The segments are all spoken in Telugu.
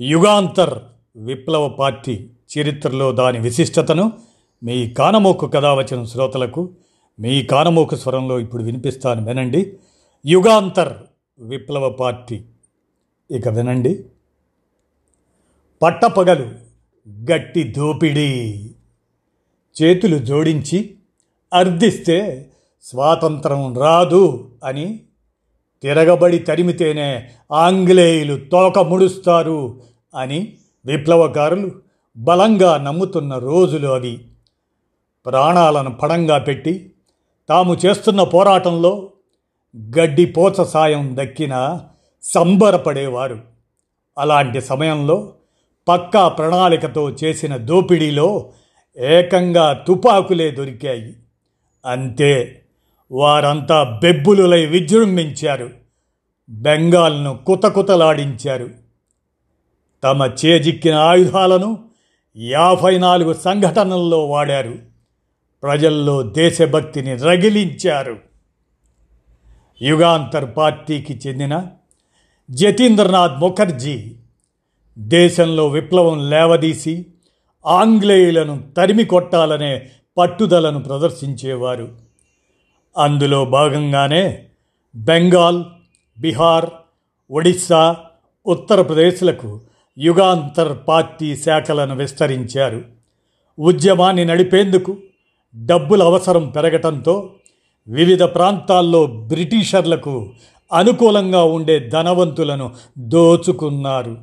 యుగాంతర్ విప్లవ పార్టీ చరిత్రలో దాని విశిష్టతను మీ కానమోకు కథావచన శ్రోతలకు మీ కానమోకు స్వరంలో ఇప్పుడు వినిపిస్తాను వినండి. యుగాంతర్ విప్లవ పార్టీ. ఇక వినండి. పట్టపగలు గట్టి దోపిడీ. చేతులు జోడించి అర్థిస్తే స్వాతంత్రం రాదు అని తిరగబడి తరిమితేనే ఆంగ్లేయులు తోక ముడుస్తారు. అని విప్లవకారులు బలంగా నమ్ముతున్న రోజులు అవి. ప్రాణాలను పడంగా పెట్టి తాము చేస్తున్న పోరాటంలో గడ్డిపోచ సాయం దక్కిన సంబరపడేవారు. అలాంటి సమయంలో పక్కా ప్రణాళికతో చేసిన దోపిడీలో ఏకంగా తుపాకులే దొరికాయి. అంతే వారంతా బెబ్బులులై విజృంభించారు. బెంగాల్ను కుతకుతలాడించారు. తమ చేజిక్కిన ఆయుధాలను యాభై నాలుగు సంఘటనల్లో వాడారు. ప్రజల్లో దేశభక్తిని రగిలించారు. యుగాంతర్ పార్టీకి చెందిన జతీంద్రనాథ్ ముఖర్జీ దేశంలో విప్లవం లేవదీసి ఆంగ్లేయులను తరిమి కొట్టాలనే పట్టుదలను ప్రదర్శించేవారు. అందులో భాగంగానే బెంగాల్ బీహార్ ఒడిస్సా ఉత్తరప్రదేశ్లకు యుగాంతర్ పార్టీ శాఖలను విస్తరించారు. ఉద్యమాన్ని నడిపేందుకు డబ్బుల అవసరం పెరగటంతో వివిధ ప్రాంతాల్లో బ్రిటిషర్లకు అనుకూలంగా ఉండే ధనవంతులను దోచుకున్నారు.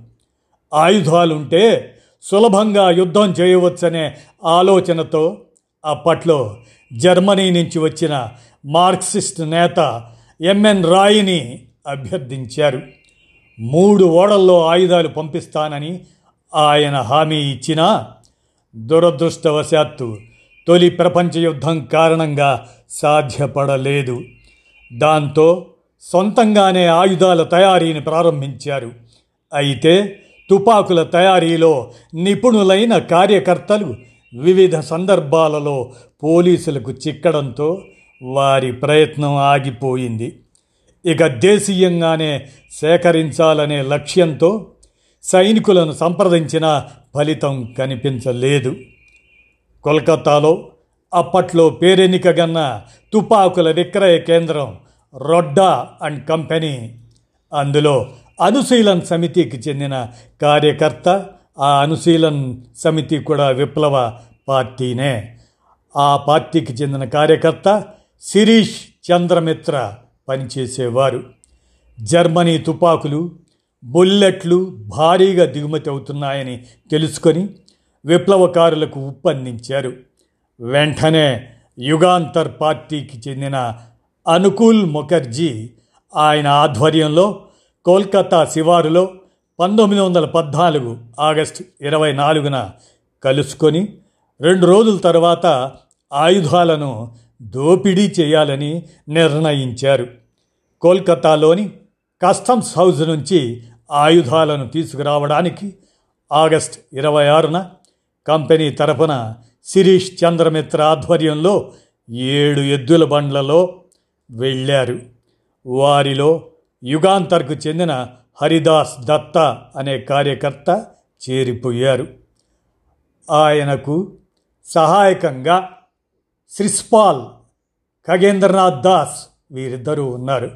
ఆయుధాలుంటే సులభంగా యుద్ధం చేయవచ్చనే ఆలోచనతో అప్పట్లో జర్మనీ నుంచి వచ్చిన మార్క్సిస్ట్ నేత ఎంఎన్ రాయిని అభ్యర్థించారు. మూడు ఓడల్లో ఆయుధాలు పంపిస్తానని ఆయన హామీ ఇచ్చినా దురదృష్టవశాత్తు తొలి ప్రపంచ యుద్ధం కారణంగా సాధ్యపడలేదు. దాంతో సొంతంగానే ఆయుధాల తయారీని ప్రారంభించారు. అయితే తుపాకుల తయారీలో నిపుణులైన కార్యకర్తలు వివిధ సందర్భాలలో పోలీసులకు చిక్కడంతో వారి ప్రయత్నం ఆగిపోయింది. ఇక దేశీయంగానే సేకరించాలనే లక్ష్యంతో సైనికులను సంప్రదించిన ఫలితం కనిపించలేదు. కోల్కతాలో అప్పట్లో పేరెన్నికగన్న తుపాకుల విక్రయ కేంద్రం రొడ్డా అండ్ కంపెనీ. అందులో అనుశీలన్ సమితికి చెందిన కార్యకర్త ఆ అనుశీలన్ సమితి కూడా విప్లవ పార్టీనే. ఆ పార్టీకి చెందిన కార్యకర్త శిరీష్ చంద్రమిత్ర. పనిచేసేవారు. జర్మనీ తుపాకులు బుల్లెట్లు భారీగా దిగుమతి అవుతున్నాయని తెలుసుకొని విప్లవకారులకు ఉప్పందించారు. వెంటనే యుగాంతర్ పార్టీకి చెందిన అనుకూల్ ముఖర్జీ ఆయన ఆధ్వర్యంలో కోల్కతా శివారులో పంతొమ్మిది వందల పద్నాలుగు ఆగస్టు ఇరవై నాలుగున కలుసుకొని రెండు రోజుల తర్వాత ఆయుధాలను దోపిడీ చేయాలని నిర్ణయించారు. కోల్కతాలోని కస్టమ్స్ హౌస్ నుంచి ఆయుధాలను తీసుకురావడానికి ఆగస్ట్ ఇరవై ఆరున కంపెనీ తరఫున శిరీష్ చంద్రమిత్ర ఆధ్వర్యంలో ఏడు ఎద్దుల బండ్లలో వెళ్ళారు. వారిలో యుగాంతర్కు చెందిన హరిదాస్ దత్త అనే కార్యకర్త చేరిపోయారు. ఆయనకు సహాయకంగా శ్రిస్పాల్ ఖగేంద్రనాథ్ దాస్ వీరిద్దరూ ఉన్నారు.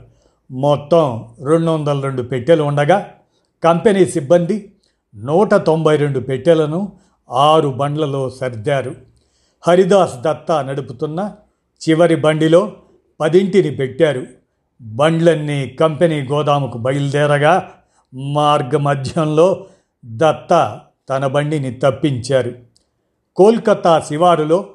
మొత్తం రెండు వందల రెండు పెట్టెలు ఉండగా కంపెనీ సిబ్బంది నూట తొంభై రెండు పెట్టెలను ఆరు బండ్లలో సర్దారు. హరిదాస్ దత్తా నడుపుతున్న చివరి బండిలో పదింటిని పెట్టారు. బండ్లన్నీ కంపెనీ గోదాముకు బయలుదేరగా మార్గ మధ్యంలో దత్త తన బండిని తప్పించారు. కోల్కతా శివారులో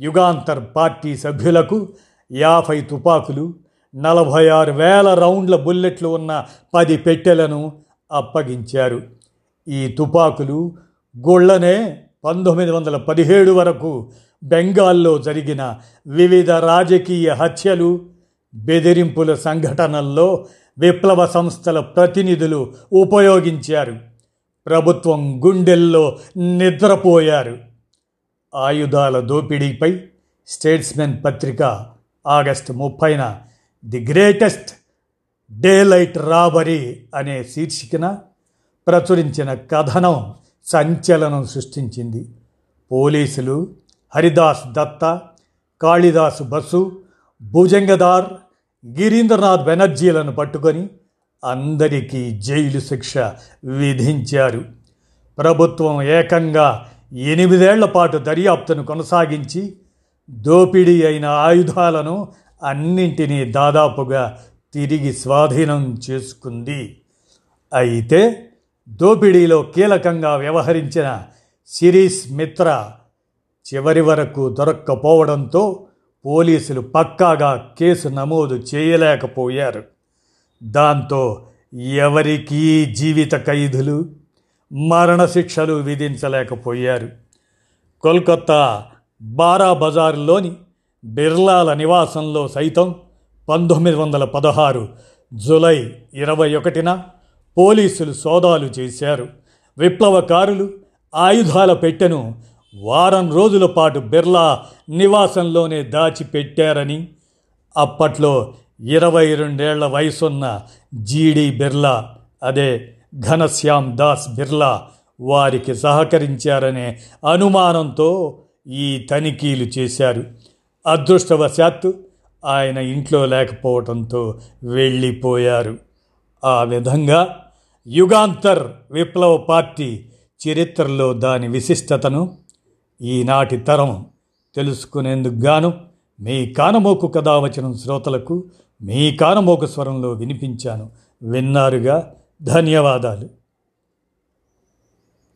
యుగాంతర్ పార్టీ సభ్యులకు యాభై తుపాకులు నలభై ఆరు వేల రౌండ్ల బుల్లెట్లు ఉన్న పది పెట్టెలను అప్పగించారు. ఈ తుపాకులు గుళ్ళనే పంతొమ్మిది వందల పదిహేడు వరకు బెంగాల్లో జరిగిన వివిధ రాజకీయ హత్యలు బెదిరింపుల సంఘటనల్లో విప్లవ సంస్థల ప్రతినిధులు ఉపయోగించారు. ప్రభుత్వం గుండెల్లో నిద్రపోయారు. ఆయుధాల దోపిడీపై స్టేట్స్మెన్ పత్రిక ఆగస్టు ముప్పైన the greatest daylight robbery అనే శీర్షికన ప్రచురించిన కథనం సంచలనం సృష్టించింది. పోలీసులు హరిదాస్ దత్త కాళిదాసు బసు భుజంగదార్ గిరీంద్రనాథ్ బెనర్జీలను పట్టుకొని అందరికీ జైలు శిక్ష విధించారు. ప్రభుత్వం ఏకంగా ఎనిమిదేళ్ళ పాటు దర్యాప్తును కొనసాగించి దోపిడీ అయిన ఆయుధాలను అన్నింటినీ దాదాపుగా తిరిగి స్వాధీనం చేసుకుంది. అయితే దోపిడీలో కీలకంగా వ్యవహరించిన సిరీస్ మిత్ర చివరి వరకు దొరక్కపోవడంతో పోలీసులు పక్కాగా కేసు నమోదు చేయలేకపోయారు. దాంతో ఎవరికీ జీవిత ఖైదులు మరణశిక్షలు విధించలేకపోయారు. కోల్కత్తా బారా బజార్లోని బిర్లాల నివాసంలో సైతం పంతొమ్మిది వందల పదహారు జులై ఇరవై ఒకటిన పోలీసులు సోదాలు చేశారు. విప్లవకారులు ఆయుధాల పెట్టెను వారం రోజుల పాటు బిర్లా నివాసంలోనే దాచిపెట్టారని అప్పట్లో ఇరవై రెండేళ్ళ వయసున్న జీడి బిర్లా అదే ఘనశ్యామ్ దాస్ బిర్లా వారికి సహకరించారనే అనుమానంతో ఈ తనిఖీలు చేశారు. అదృష్టవశాత్తు ఆయన ఇంట్లో లేకపోవడంతో వెళ్ళిపోయారు. ఆ విధంగా యుగాంతర్ విప్లవ పార్టీ చరిత్రలో దాని విశిష్టతను ఈనాటి తరం తెలుసుకునేందుకు గాను మీ కానమోకు కథ వచ్చిన శ్రోతలకు మీ కానమోకు స్వరంలో వినిపించాను. విన్నారుగా ధన్యవాదాలు.